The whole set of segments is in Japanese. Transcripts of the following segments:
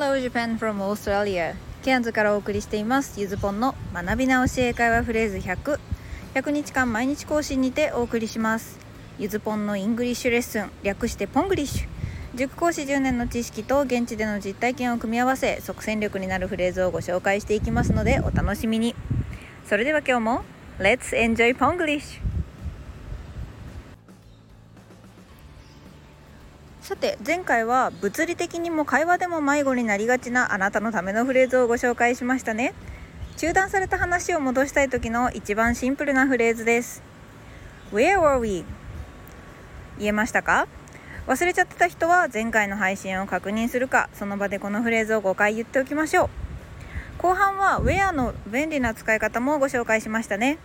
Hello Japan from Australia. ケアンズからお送りしています。ゆずぽんの学び直し英会話フレーズ100 100日間毎日更新にてお送りします。ゆずぽんの English lesson。略してポングリッシュ。塾講師10年の知識と現地での実体験を組み合わせ即戦力になるフレーズをご紹介していきますのでお楽しみに。それでは今日も Let's enjoy Ponglish! さて前回は物理的にも会話でも迷子になりがちなあなたのためのフレーズをご紹介しましたね。中断された話を戻したい時の一番シンプルなフレーズです。Where were we? 言えましたか？忘れちゃってた人は前回の配信を確認するかその場でこのフレーズを5回言っておきましょう。後半は Where の便利な使い方もご紹介しましたね。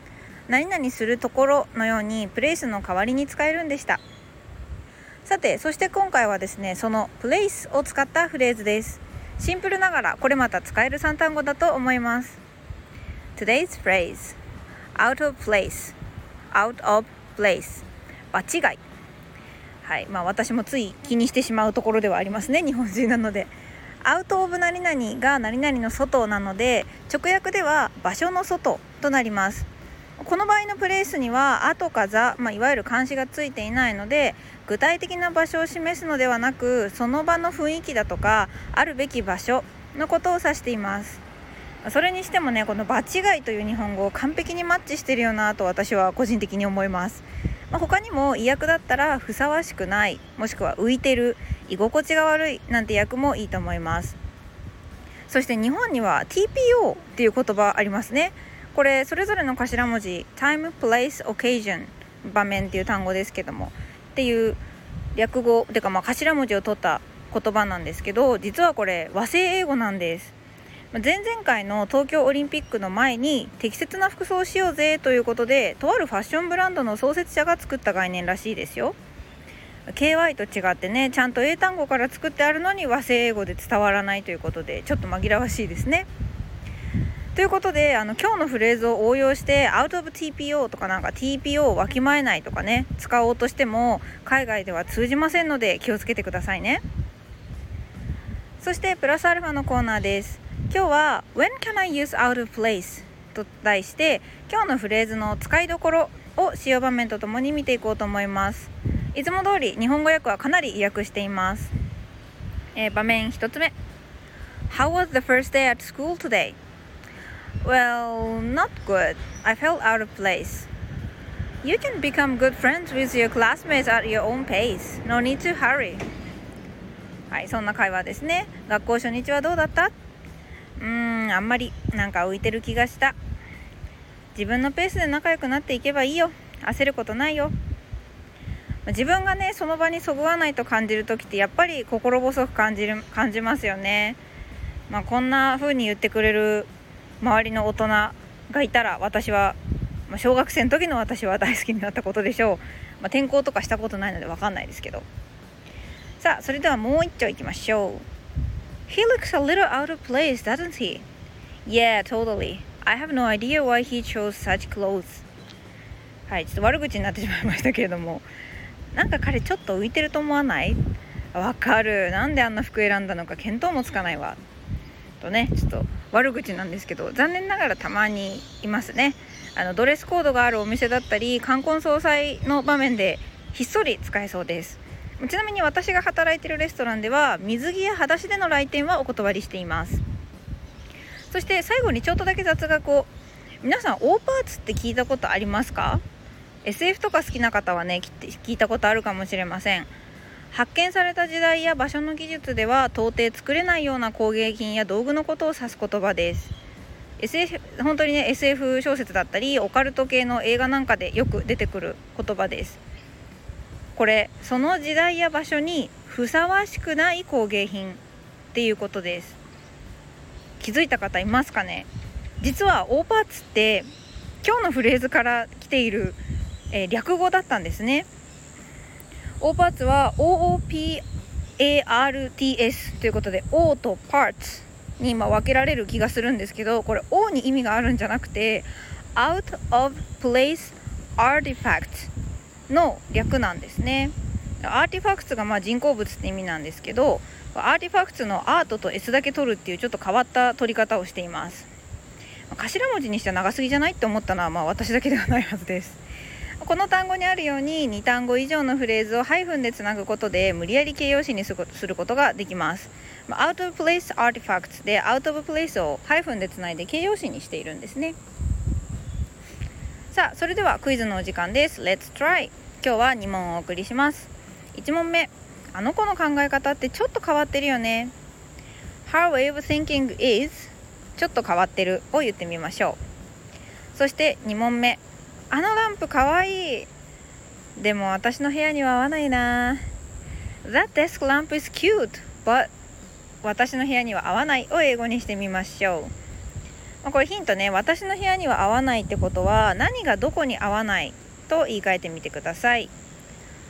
何々するところのようにプレイスの代わりに使えるんでした。さてそして今回はですねその place を使ったフレーズです。シンプルながらこれまた使える3単語だと思います。Today's phrase out of place out of place. 場違い。はい。まあ私もつい気にしてしまうところではありますね日本人なので。アウト・オブ何々が何々の外なので直訳では場所の外となります。この場合のプレイスには「あ」とか「座」まあ、いわゆる漢詞がついていないので具体的な場所を示すのではなくその場の雰囲気だとかあるべき場所のことを指しています。それにしてもねこの「場違い」という日本語を完璧にマッチしてるよなと私は個人的に思います、まあ、他にも意訳だったらふさわしくないもしくは浮いてる居心地が悪いなんて訳もいいと思います。そして日本には TPO っていう言葉ありますね。これそれぞれの頭文字 time, place, occasion 場面っていう単語ですけどもっていう略語てかまあ頭文字を取った言葉なんですけど実はこれ和製英語なんです。前々回の東京オリンピックの前に適切な服装をしようぜということでとあるファッションブランドの創設者が作った概念らしいですよ。KY と違ってねちゃんと英単語から作ってあるのに和製英語で伝わらないということでちょっと紛らわしいですね。ということであの今日のフレーズを応用して「out of TPO」とかなんか TPO をわきまえないとかね使おうとしても海外では通じませんので気をつけてくださいねそしてプラスアルファのコーナーです今日は「When can I use out of place?」と題して今日のフレーズの使いどころを使用場面とともに見ていこうと思いますいつも通り日本語訳はかなり意訳しています、えー、場面1つ目 How was the first day at school today? Well, not good. I felt out of place. You can become good friends with your classmates at your own pace. No need to hurry. はい、そんな会話ですね。学校初日はどうだった？うーん、あんまりなんか浮いてる気がした。自分のペースで仲良くなっていけばいいよ。焦ることないよ。自分がね、その場にそぐわないと感じる時ってやっぱり心細く感じる感じますよね。まあ、こんな風に言ってくれる周りの大人がいたら私は、まあ、小学生の時の私は大好きになったことでしょう、まあ、転校とかしたことないので分かんないですけど。さあそれではもう一丁いきましょう。He looks a little out of place, doesn't he? Yeah, totally. I have no idea why he chose such clothes. はい、ちょっと悪口になってしまいましたけれども。なんか彼ちょっと浮いてると思わない？わかる。なんであんな服選んだのか見当もつかないわ。とねちょっと悪口なんですけど残念ながらたまにいますね。あのドレスコードがあるお店だったり冠婚葬祭の場面でひっそり使えそうです。ちなみに私が働いてるレストランでは水着や裸足での来店はお断りしています。そして最後にちょっとだけ雑学を。皆さんオーパーツって聞いたことありますか？SF とか好きな方はね聞いたことあるかもしれません。発見された時代や場所の技術では到底作れないような工芸品や道具のことを指す言葉です。SF 本当にね SF 小説だったりオカルト系の映画なんかでよく出てくる言葉です。これその時代や場所にふさわしくない工芸品っていうことです。気づいた方いますかね？実はオーパーツって今日のフレーズから来ている、えー、略語だったんですね。オーパーツは OOPARTS ということで O と Parts に今分けられる気がするんですけどこれ O に意味があるんじゃなくて Out of Place Artifacts の略なんですね。アーティファクツがまあ人工物って意味なんですけどアーティファクツのアートと S だけ取るっていうちょっと変わった取り方をしています。頭文字にしては長すぎじゃないって思ったのはまあ私だけではないはずです。この単語にあるように2単語以上のフレーズをハイフンでつなぐことで無理やり形容詞にすることができます。out of place artifacts で out of place をハイフンでつないで形容詞にしているんですね。さあそれではクイズのお時間です。Let's try 今日は2問お送りします。1問目。あの子の考え方ってちょっと変わってるよね。Her way of thinking is ちょっと変わってる。を言ってみましょう。そして2問目。あのランプかわい。いでも私の部屋には合わないな。That desk lamp is cute but 私の部屋には合わないを英語にしてみましょう。ま、これヒントね。私の部屋には合わないってことは何がどこに合わないと言い換えてみてください、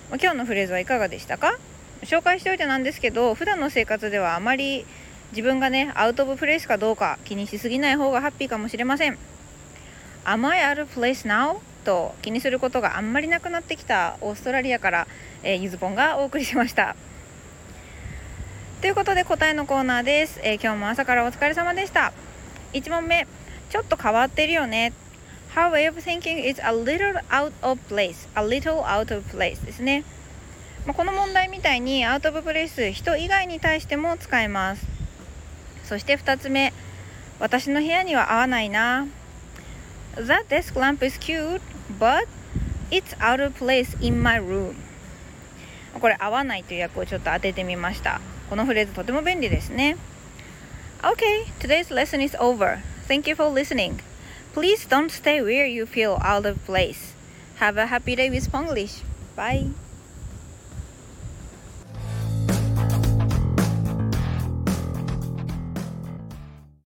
ま、今日のフレーズはいかがでしたか？紹介しておいてなんですけど普段の生活ではあまり自分がねアウト・オブ・プレイスかどうか気にしすぎない方がハッピーかもしれません。Am I out of place now? と気にすることがあんまりなくなってきたオーストラリアから、えー、ゆずぽんがお送りしました。ということで答えのコーナーです、えー、今日も朝からお疲れ様でした。1問目。ちょっと変わってるよね。Her way of thinking is a little out of place. A little out of place ですね、まあ、この問題みたいにアウト・オブ・プレイス人以外に対しても使えます。そして2つ目。私の部屋には合わないな。That desk lamp is cute but it's out of place in my room これ合わないという訳をちょっと当ててみましたこのフレーズとても便利ですね Okay, today's lesson is over. Thank you for listening. Please don't stay where you feel out of place. Have a happy day with Spanglish. Bye.